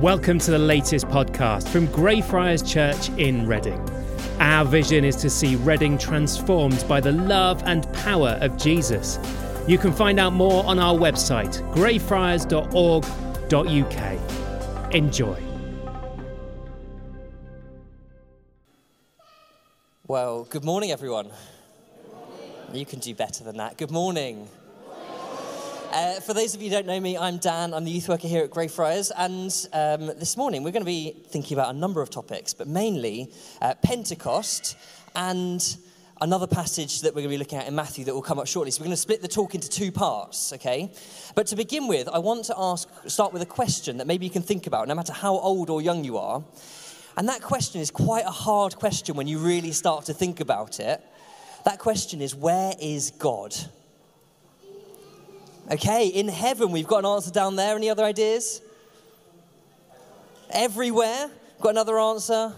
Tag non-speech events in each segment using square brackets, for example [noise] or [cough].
Welcome to the latest podcast from Greyfriars Church in Reading. Our vision is to see Reading transformed by the love and power of Jesus. You can find out more on our website, greyfriars.org.uk. Enjoy. Well, good morning, everyone. You can do better than that. Good morning. Uh, for those of you who don't know me, I'm Dan. I'm the youth worker here at Greyfriars. And um, this morning we're going to be thinking about a number of topics, but mainly uh, Pentecost and another passage that we're going to be looking at in Matthew that will come up shortly. So we're going to split the talk into two parts, okay? But to begin with, I want to ask, start with a question that maybe you can think about, no matter how old or young you are. And that question is quite a hard question when you really start to think about it. That question is, where is God? Okay, in heaven, we've got an answer down there. Any other ideas? Everywhere, got another answer.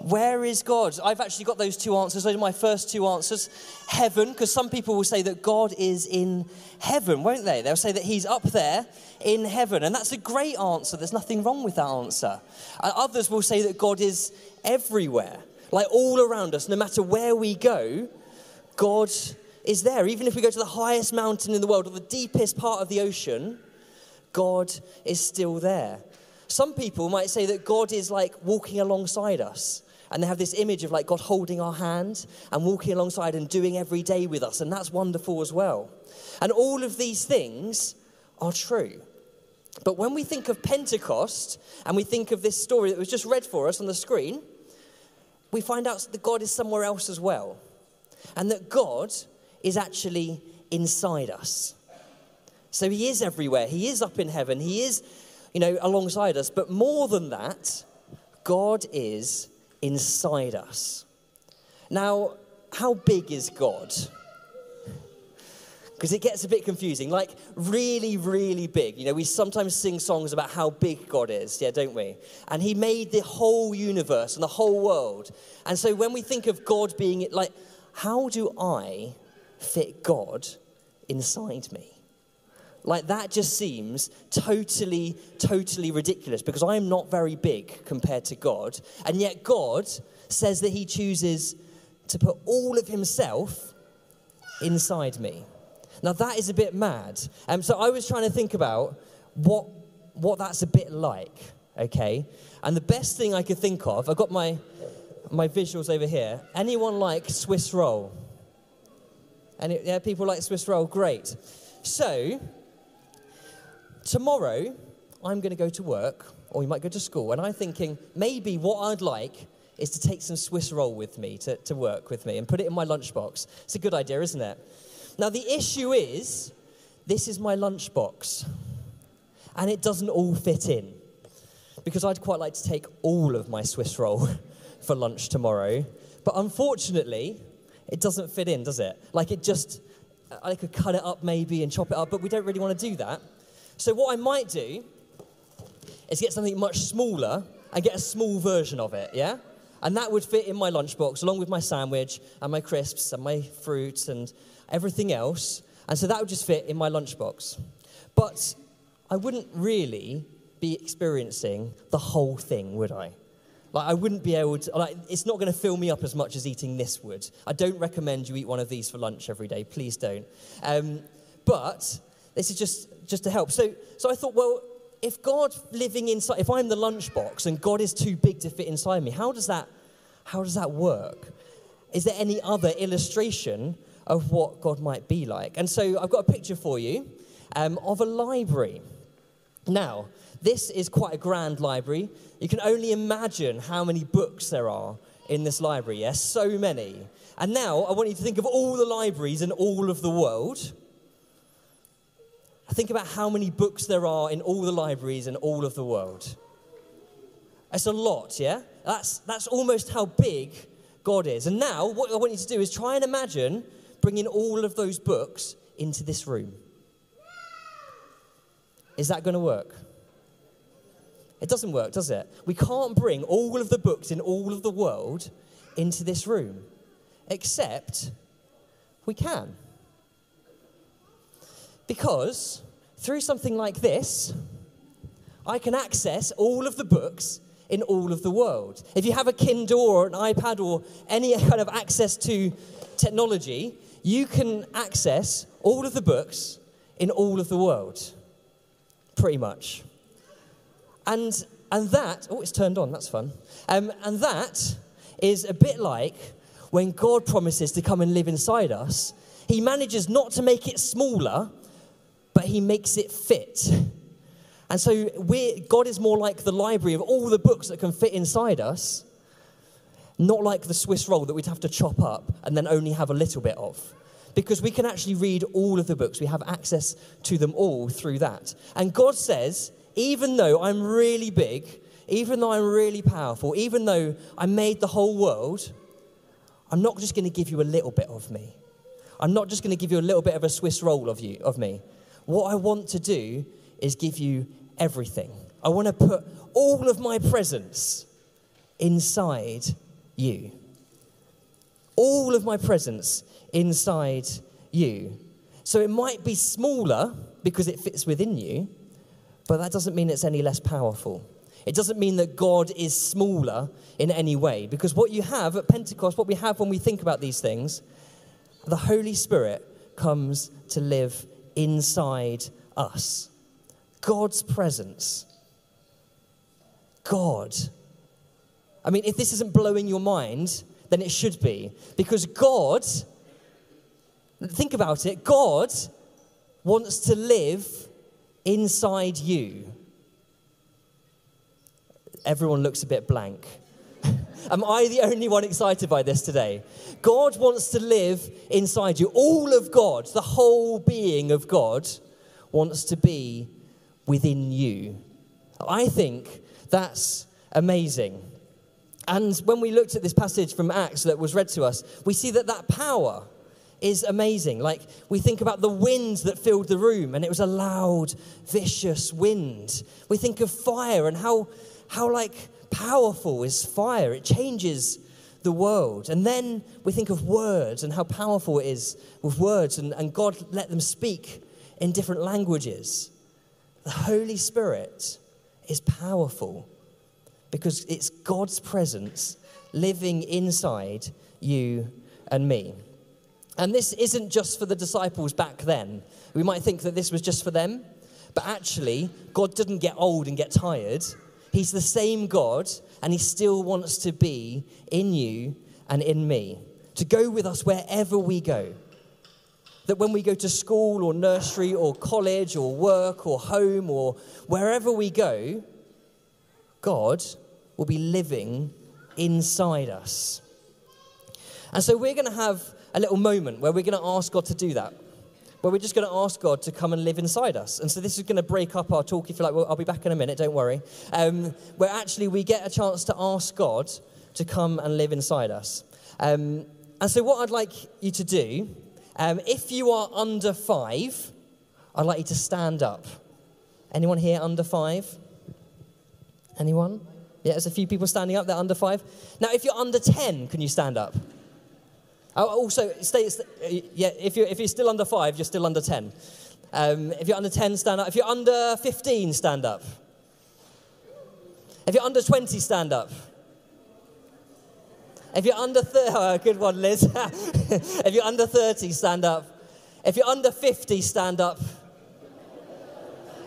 Where is God? I've actually got those two answers. Those are my first two answers. Heaven, because some people will say that God is in heaven, won't they? They'll say that He's up there in heaven. And that's a great answer. There's nothing wrong with that answer. And others will say that God is everywhere, like all around us, no matter where we go, God is there. Even if we go to the highest mountain in the world or the deepest part of the ocean, God is still there. Some people might say that God is like walking alongside us. And they have this image of like God holding our hand and walking alongside and doing every day with us. And that's wonderful as well. And all of these things are true. But when we think of Pentecost and we think of this story that was just read for us on the screen, we find out that God is somewhere else as well. And that God is actually inside us. So he is everywhere. He is up in heaven. He is, you know, alongside us. But more than that, God is inside us. Now, how big is God? Because it gets a bit confusing. Like, really, really big. You know, we sometimes sing songs about how big God is, yeah, don't we? And He made the whole universe and the whole world. And so when we think of God being like, how do I fit God inside me. Like that just seems totally, totally ridiculous because I am not very big compared to God. And yet God says that He chooses to put all of Himself inside me. Now that is a bit mad. Um, so I was trying to think about what, what that's a bit like, okay? And the best thing I could think of, I've got my, my visuals over here. Anyone like Swiss roll? And it, yeah, people like Swiss roll, great. So, tomorrow, I'm going to go to work, or you might go to school, and I'm thinking maybe what I'd like is to take some Swiss roll with me to, to work with me and put it in my lunchbox. It's a good idea, isn't it? Now, the issue is this is my lunchbox, and it doesn't all fit in because I'd quite like to take all of my Swiss roll [laughs] for lunch tomorrow. But unfortunately, it doesn't fit in, does it? Like it just, I could cut it up maybe and chop it up, but we don't really want to do that. So what I might do is get something much smaller and get a small version of it, yeah? And that would fit in my lunchbox along with my sandwich and my crisps and my fruits and everything else. And so that would just fit in my lunchbox. But I wouldn't really be experiencing the whole thing, would I? Like, I wouldn't be able to, like, it's not going to fill me up as much as eating this would. I don't recommend you eat one of these for lunch every day. Please don't. Um, but this is just, just to help. So, so I thought, well, if God living inside, if I'm the lunchbox and God is too big to fit inside me, how does that, how does that work? Is there any other illustration of what God might be like? And so I've got a picture for you um, of a library. Now, this is quite a grand library. You can only imagine how many books there are in this library. Yes, so many. And now I want you to think of all the libraries in all of the world. Think about how many books there are in all the libraries in all of the world. It's a lot, yeah? That's, that's almost how big God is. And now, what I want you to do is try and imagine bringing all of those books into this room. Is that going to work? It doesn't work, does it? We can't bring all of the books in all of the world into this room, except we can. Because through something like this, I can access all of the books in all of the world. If you have a Kindle or an iPad or any kind of access to technology, you can access all of the books in all of the world. Pretty much. And, and that, oh, it's turned on, that's fun. Um, and that is a bit like when God promises to come and live inside us. He manages not to make it smaller, but He makes it fit. And so God is more like the library of all the books that can fit inside us, not like the Swiss roll that we'd have to chop up and then only have a little bit of. Because we can actually read all of the books, we have access to them all through that. And God says, even though I'm really big, even though I'm really powerful, even though I made the whole world, I'm not just going to give you a little bit of me. I'm not just going to give you a little bit of a Swiss roll of you of me. What I want to do is give you everything. I want to put all of my presence inside you. All of my presence inside you. So it might be smaller because it fits within you, but that doesn't mean it's any less powerful. It doesn't mean that God is smaller in any way, because what you have at Pentecost, what we have when we think about these things, the Holy Spirit comes to live inside us. God's presence. God. I mean, if this isn't blowing your mind, then it should be. Because God, think about it, God wants to live inside you. Everyone looks a bit blank. [laughs] Am I the only one excited by this today? God wants to live inside you. All of God, the whole being of God, wants to be within you. I think that's amazing. And when we looked at this passage from Acts that was read to us, we see that that power is amazing. Like we think about the wind that filled the room and it was a loud, vicious wind. We think of fire and how how like powerful is fire. It changes the world. And then we think of words and how powerful it is with words and, and God let them speak in different languages. The Holy Spirit is powerful because it's God's presence living inside you and me. And this isn't just for the disciples back then. We might think that this was just for them, but actually, God didn't get old and get tired. He's the same God, and He still wants to be in you and in me, to go with us wherever we go that when we go to school or nursery or college or work or home or wherever we go, God will be living inside us. And so we're going to have a little moment where we're going to ask God to do that. Where we're just going to ask God to come and live inside us. And so this is going to break up our talk, if you like. Well, I'll be back in a minute, don't worry. Um, where actually we get a chance to ask God to come and live inside us. Um, and so, what I'd like you to do um, if you are under five, I'd like you to stand up. Anyone here under five? Anyone? Yeah, there's a few people standing up. They're under five. Now, if you're under 10, can you stand up? Oh, also, stay, stay, yeah, if you're, if you're still under five, you're still under 10. Um, if you're under 10, stand up. If you're under 15, stand up. If you're under 20, stand up. If you're under 30, [laughs] oh, good one, Liz. [laughs] if you're under 30, stand up. If you're under 50, stand up.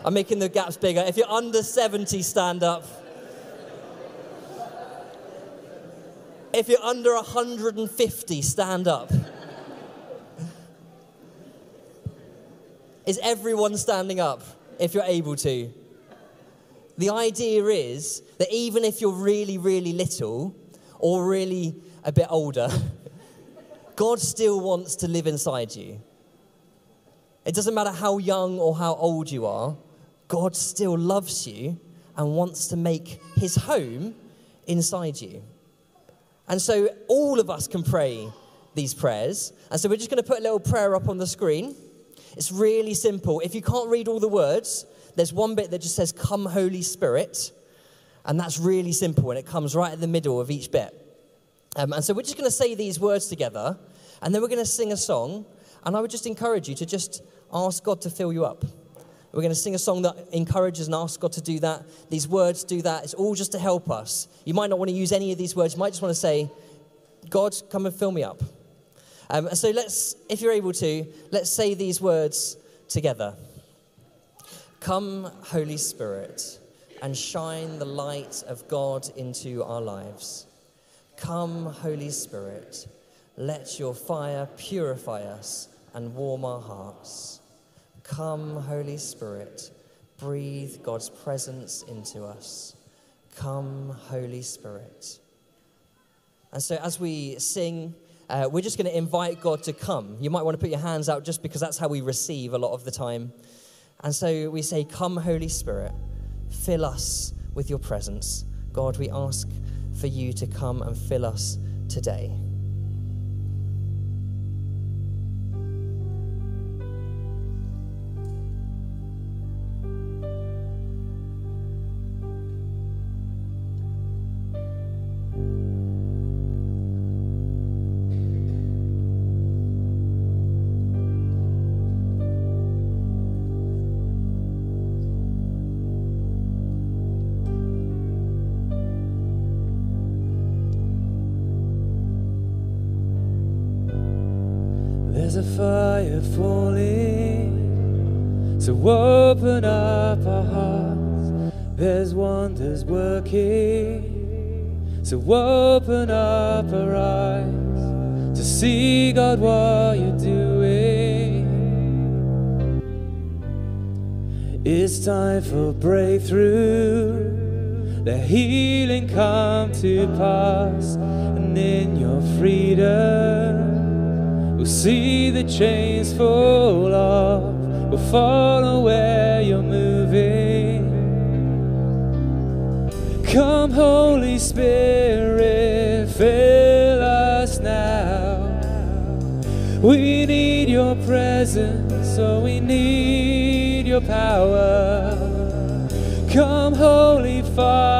I'm making the gaps bigger. If you're under 70, stand up. If you're under 150, stand up. Is everyone standing up if you're able to? The idea is that even if you're really, really little, or really a bit older, [laughs] God still wants to live inside you. It doesn't matter how young or how old you are, God still loves you and wants to make his home inside you. And so all of us can pray these prayers. And so we're just going to put a little prayer up on the screen. It's really simple. If you can't read all the words, there's one bit that just says, Come, Holy Spirit. And that's really simple, and it comes right in the middle of each bit. Um, and so we're just going to say these words together, and then we're going to sing a song. And I would just encourage you to just ask God to fill you up. We're going to sing a song that encourages and asks God to do that. These words do that. It's all just to help us. You might not want to use any of these words. You might just want to say, God, come and fill me up. Um, so let's, if you're able to, let's say these words together. Come, Holy Spirit, and shine the light of God into our lives. Come, Holy Spirit, let your fire purify us and warm our hearts. Come, Holy Spirit, breathe God's presence into us. Come, Holy Spirit. And so, as we sing, uh, we're just going to invite God to come. You might want to put your hands out just because that's how we receive a lot of the time. And so we say, Come, Holy Spirit, fill us with your presence. God, we ask for you to come and fill us today. A fire falling, so open up our hearts. There's wonders working, so open up our eyes to see God what you're doing. It's time for breakthrough. Let healing come to pass, and in your freedom. We'll see the chains fall off. We'll follow where you're moving. Come, Holy Spirit, fill us now. We need your presence, so we need your power. Come, Holy Fire,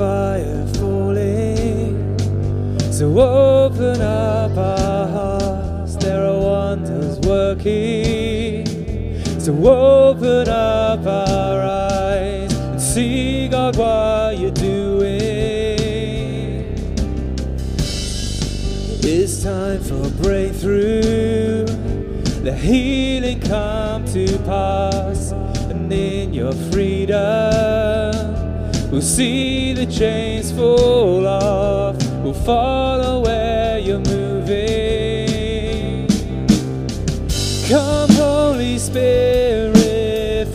fire falling, so open up our hearts. There are wonders working, so open up our eyes and see God what you're doing. It's time for breakthrough. The healing come to pass, and in your freedom. We'll see the chains fall off. We'll follow where you're moving. Come, Holy Spirit,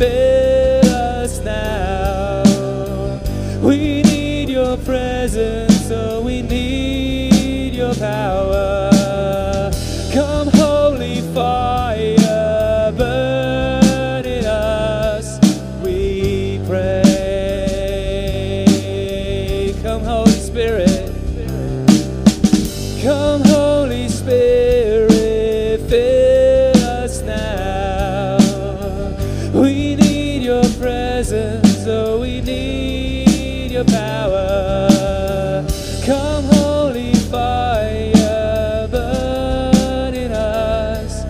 we need your power. Come, Holy Fire, burn in us,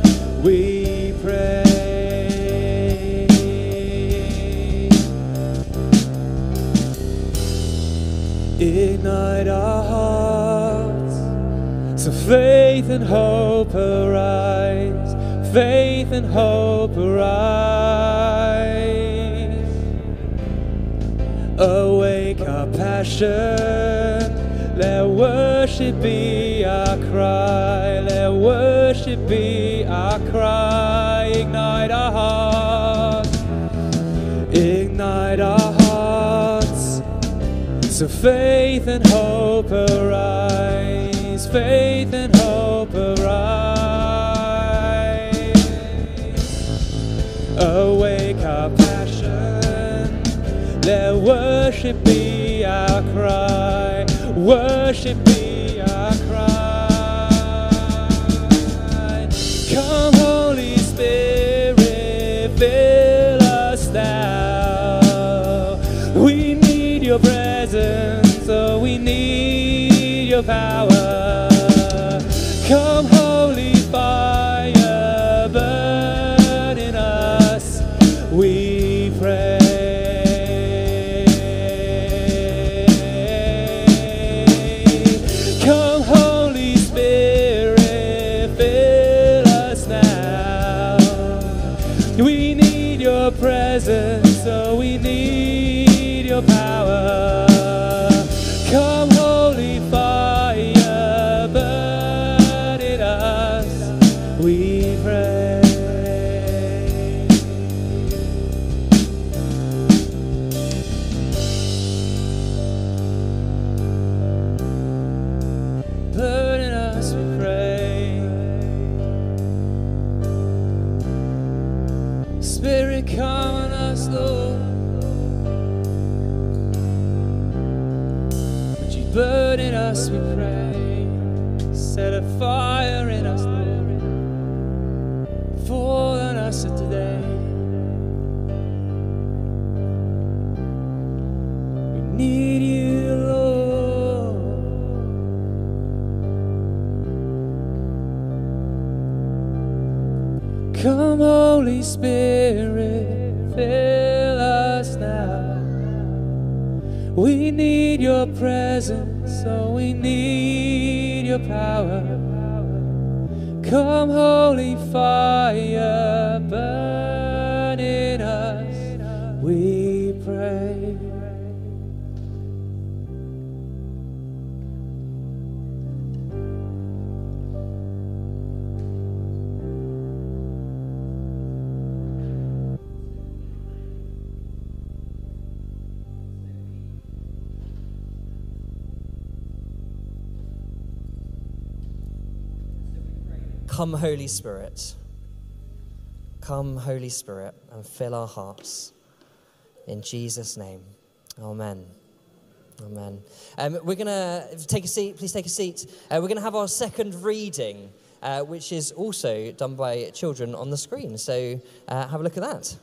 we pray. Ignite our hearts so faith and hope arise, faith and hope arise. Passion, let worship be our cry, let worship be our cry. Ignite our hearts, ignite our hearts. So faith and hope arise, faith and hope arise. Awake our passion, let worship our cry, worship be our cry. Come, Holy Spirit, fill us now. We need your presence, oh, we need your power. We need your presence, so we need your power. Come, Holy Fire, burn Come, Holy Spirit. Come, Holy Spirit, and fill our hearts. In Jesus' name. Amen. Amen. Um, we're going to take a seat. Please take a seat. Uh, we're going to have our second reading, uh, which is also done by children on the screen. So uh, have a look at that.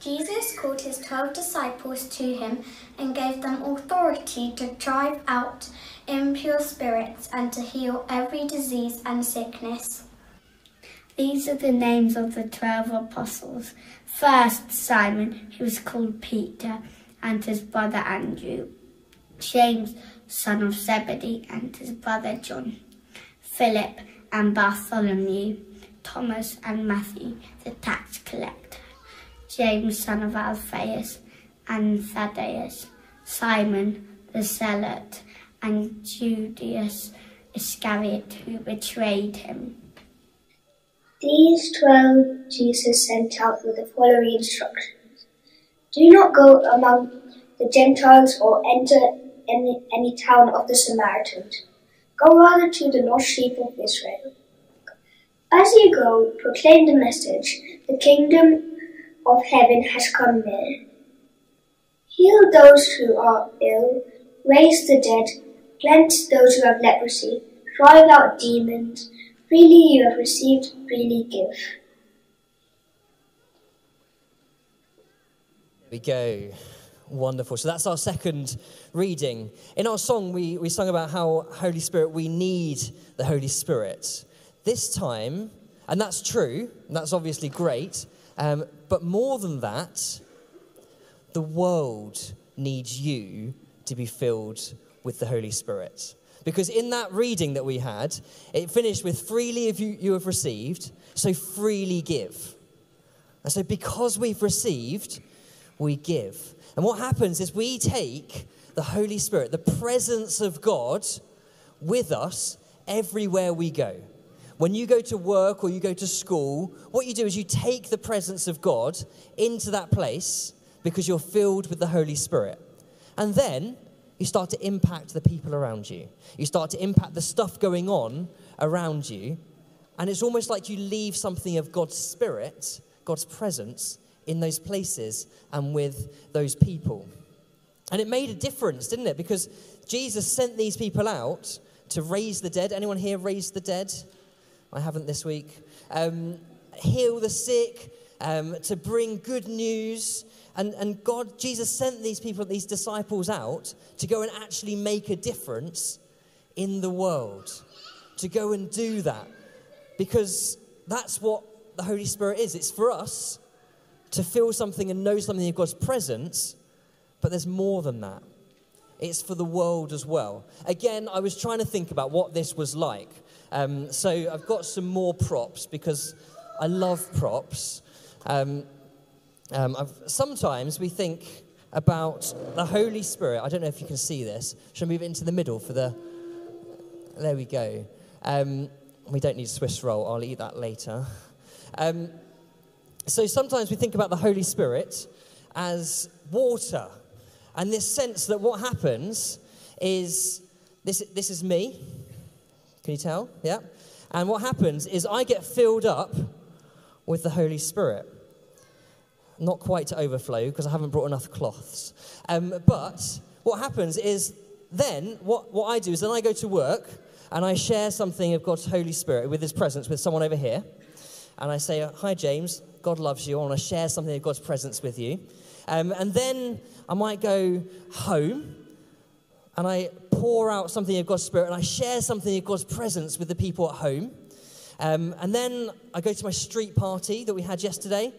Jesus called his twelve disciples to him and gave them authority to drive out impure spirits and to heal every disease and sickness. These are the names of the twelve apostles. First, Simon, who was called Peter, and his brother Andrew. James, son of Zebedee, and his brother John. Philip and Bartholomew. Thomas and Matthew, the tax collector. James, son of Alphaeus, and Thaddeus. Simon, the zealot, and Judas Iscariot, who betrayed him. These twelve Jesus sent out with the following instructions. Do not go among the Gentiles or enter any, any town of the Samaritans. Go rather to the lost sheep of Israel. As you go, proclaim the message the kingdom of heaven has come near. Heal those who are ill, raise the dead, cleanse those who have leprosy, drive out demons. Freely you have received, freely give. We go. Wonderful. So that's our second reading. In our song, we, we sung about how Holy Spirit, we need the Holy Spirit. This time, and that's true, and that's obviously great, um, but more than that, the world needs you to be filled with the Holy Spirit. Because in that reading that we had, it finished with freely if you, you have received, so freely give. And so because we've received, we give. And what happens is we take the Holy Spirit, the presence of God, with us everywhere we go. When you go to work or you go to school, what you do is you take the presence of God into that place because you're filled with the Holy Spirit. And then you start to impact the people around you. You start to impact the stuff going on around you. And it's almost like you leave something of God's Spirit, God's presence, in those places and with those people. And it made a difference, didn't it? Because Jesus sent these people out to raise the dead. Anyone here raise the dead? I haven't this week. Um, heal the sick, um, to bring good news. And, and God, Jesus sent these people, these disciples out to go and actually make a difference in the world, to go and do that. Because that's what the Holy Spirit is. It's for us to feel something and know something of God's presence, but there's more than that. It's for the world as well. Again, I was trying to think about what this was like. Um, so I've got some more props because I love props. Um, um, sometimes we think about the Holy Spirit. I don't know if you can see this. Should I move it into the middle for the. There we go. Um, we don't need Swiss roll. I'll eat that later. Um, so sometimes we think about the Holy Spirit as water, and this sense that what happens is this, this is me. Can you tell? Yeah. And what happens is I get filled up with the Holy Spirit. Not quite to overflow because I haven't brought enough cloths. Um, but what happens is then what, what I do is then I go to work and I share something of God's Holy Spirit with His presence with someone over here. And I say, Hi, James, God loves you. I want to share something of God's presence with you. Um, and then I might go home and I pour out something of God's Spirit and I share something of God's presence with the people at home. Um, and then I go to my street party that we had yesterday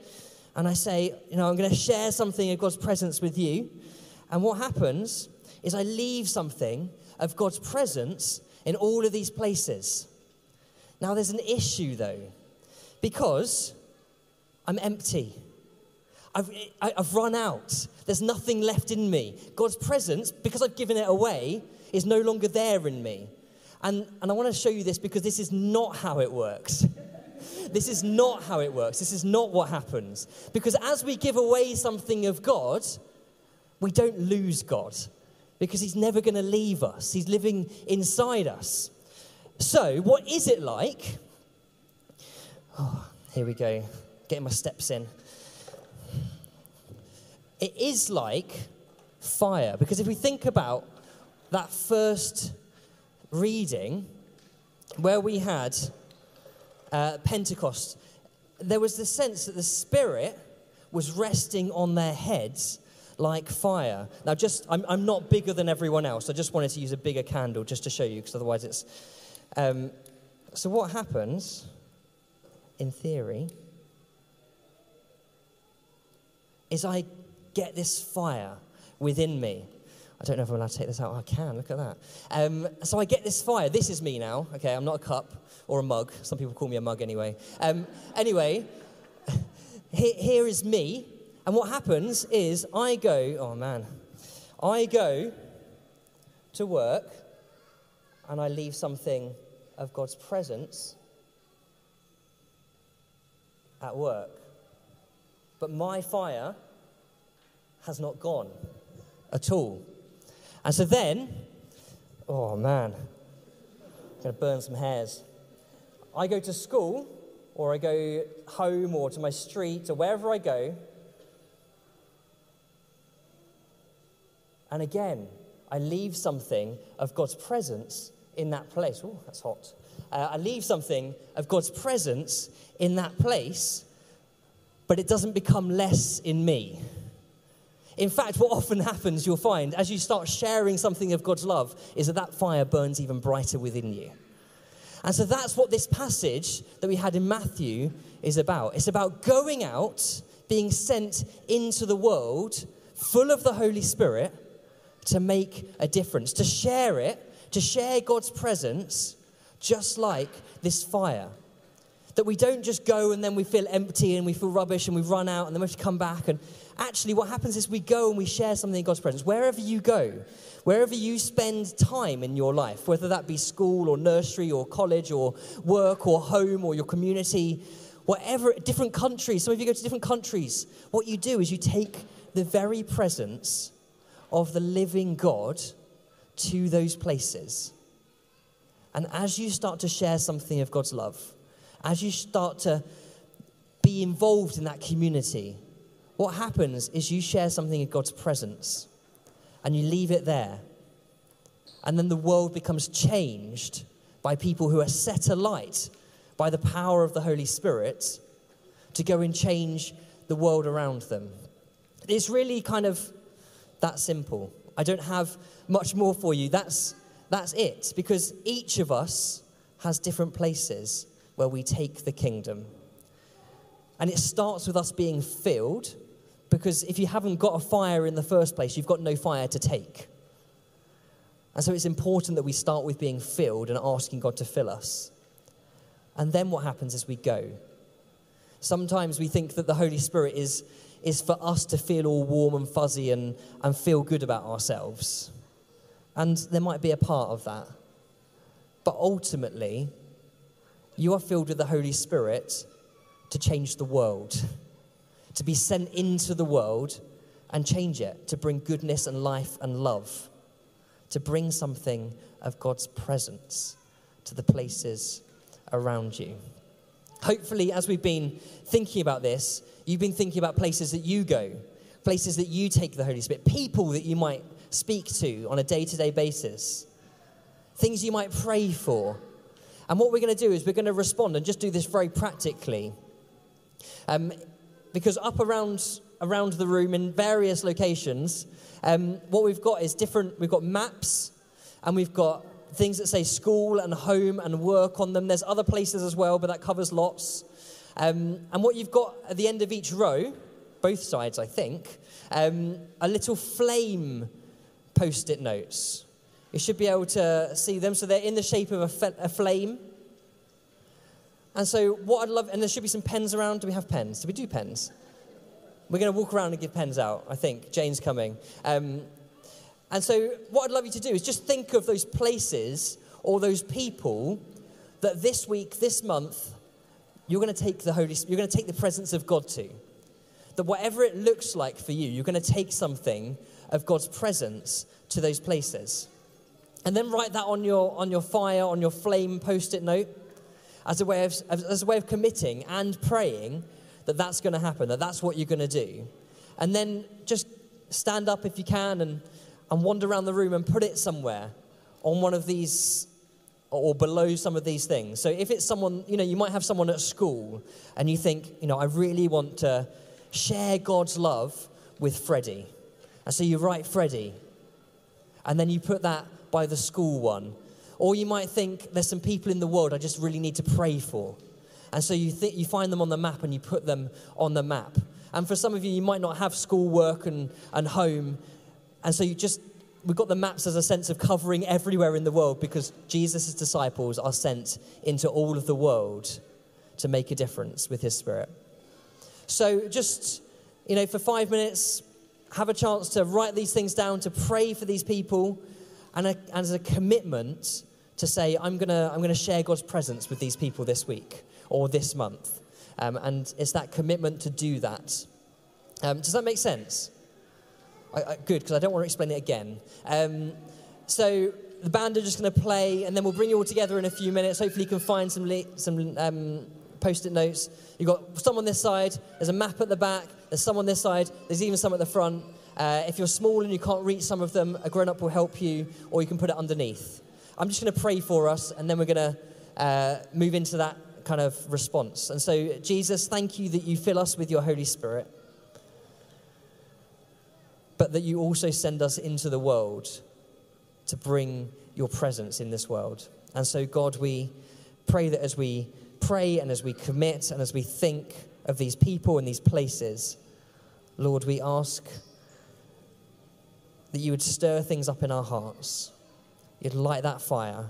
and I say, you know, I'm going to share something of God's presence with you. And what happens is I leave something of God's presence in all of these places. Now, there's an issue though, because I'm empty. I've, I've run out. There's nothing left in me. God's presence, because I've given it away, is no longer there in me. And, and I want to show you this because this is not how it works. [laughs] this is not how it works. This is not what happens. Because as we give away something of God, we don't lose God because He's never going to leave us, He's living inside us. So, what is it like? [sighs] Oh, here we go, getting my steps in. It is like fire because if we think about that first reading where we had uh, Pentecost, there was the sense that the Spirit was resting on their heads like fire. Now, just, I'm, I'm not bigger than everyone else. I just wanted to use a bigger candle just to show you, because otherwise it's. Um, so, what happens, in theory, is I get this fire within me. I don't know if I'm allowed to take this out. I can, look at that. Um, so I get this fire. This is me now. Okay, I'm not a cup or a mug. Some people call me a mug anyway. Um, anyway, [laughs] here, here is me. And what happens is I go, oh man, I go to work and I leave something of God's presence at work. But my fire has not gone at all. And so then, oh man, I'm going to burn some hairs. I go to school, or I go home, or to my street, or wherever I go. And again, I leave something of God's presence in that place. Oh, that's hot. Uh, I leave something of God's presence in that place, but it doesn't become less in me. In fact, what often happens, you'll find, as you start sharing something of God's love, is that that fire burns even brighter within you. And so that's what this passage that we had in Matthew is about. It's about going out, being sent into the world full of the Holy Spirit to make a difference, to share it, to share God's presence, just like this fire. That we don't just go and then we feel empty and we feel rubbish and we run out and then we have to come back and actually, what happens is we go and we share something in God's presence. Wherever you go, wherever you spend time in your life, whether that be school or nursery or college or work or home or your community, whatever, different countries, some of you go to different countries, what you do is you take the very presence of the living God to those places. And as you start to share something of God's love, as you start to be involved in that community, what happens is you share something in God's presence and you leave it there. And then the world becomes changed by people who are set alight by the power of the Holy Spirit to go and change the world around them. It's really kind of that simple. I don't have much more for you. That's, that's it, because each of us has different places where we take the kingdom. And it starts with us being filled, because if you haven't got a fire in the first place, you've got no fire to take. And so it's important that we start with being filled and asking God to fill us. And then what happens is we go? Sometimes we think that the Holy Spirit is, is for us to feel all warm and fuzzy and, and feel good about ourselves. And there might be a part of that. But ultimately, you are filled with the Holy Spirit to change the world, to be sent into the world and change it, to bring goodness and life and love, to bring something of God's presence to the places around you. Hopefully, as we've been thinking about this, you've been thinking about places that you go, places that you take the Holy Spirit, people that you might speak to on a day to day basis, things you might pray for. And what we're going to do is we're going to respond and just do this very practically. Um, because up around, around the room in various locations, um, what we've got is different, we've got maps and we've got things that say school and home and work on them. There's other places as well, but that covers lots. Um, and what you've got at the end of each row, both sides, I think, um, a little flame post it notes. You should be able to see them. So they're in the shape of a, fe- a flame. And so, what I'd love, and there should be some pens around. Do we have pens? Do we do pens? We're going to walk around and give pens out, I think. Jane's coming. Um, and so, what I'd love you to do is just think of those places or those people that this week, this month, you're going to take the Holy you're going to take the presence of God to. That whatever it looks like for you, you're going to take something of God's presence to those places. And then write that on your, on your fire, on your flame post it note as a way of, as a way of committing and praying that that's going to happen, that that's what you're going to do. And then just stand up if you can and, and wander around the room and put it somewhere on one of these or below some of these things. So if it's someone, you know, you might have someone at school and you think, you know, I really want to share God's love with Freddie. And so you write Freddie and then you put that by the school one or you might think there's some people in the world I just really need to pray for. And so you, think, you find them on the map and you put them on the map. And for some of you, you might not have school, work, and, and home. And so you just, we've got the maps as a sense of covering everywhere in the world because Jesus' disciples are sent into all of the world to make a difference with his spirit. So just, you know, for five minutes, have a chance to write these things down, to pray for these people, and, a, and as a commitment to say, I'm going to I'm to share God's presence with these people this week or this month. Um, and it's that commitment to do that. Um, does that make sense? I, I, good, because I don't want to explain it again. Um, so the band are just going to play, and then we'll bring you all together in a few minutes. Hopefully, you can find some, le- some um, post-it notes. You've got some on this side. There's a map at the back. There's some on this side. There's even some at the front. Uh, if you're small and you can't reach some of them, a grown-up will help you, or you can put it underneath. I'm just going to pray for us, and then we're going to uh, move into that kind of response. And so, Jesus, thank you that you fill us with your Holy Spirit, but that you also send us into the world to bring your presence in this world. And so, God, we pray that as we pray and as we commit and as we think of these people and these places, Lord, we ask that you would stir things up in our hearts You'd light that fire.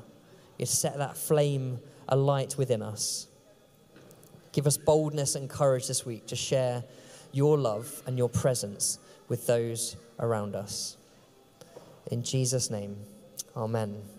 You'd set that flame alight within us. Give us boldness and courage this week to share your love and your presence with those around us. In Jesus' name, amen.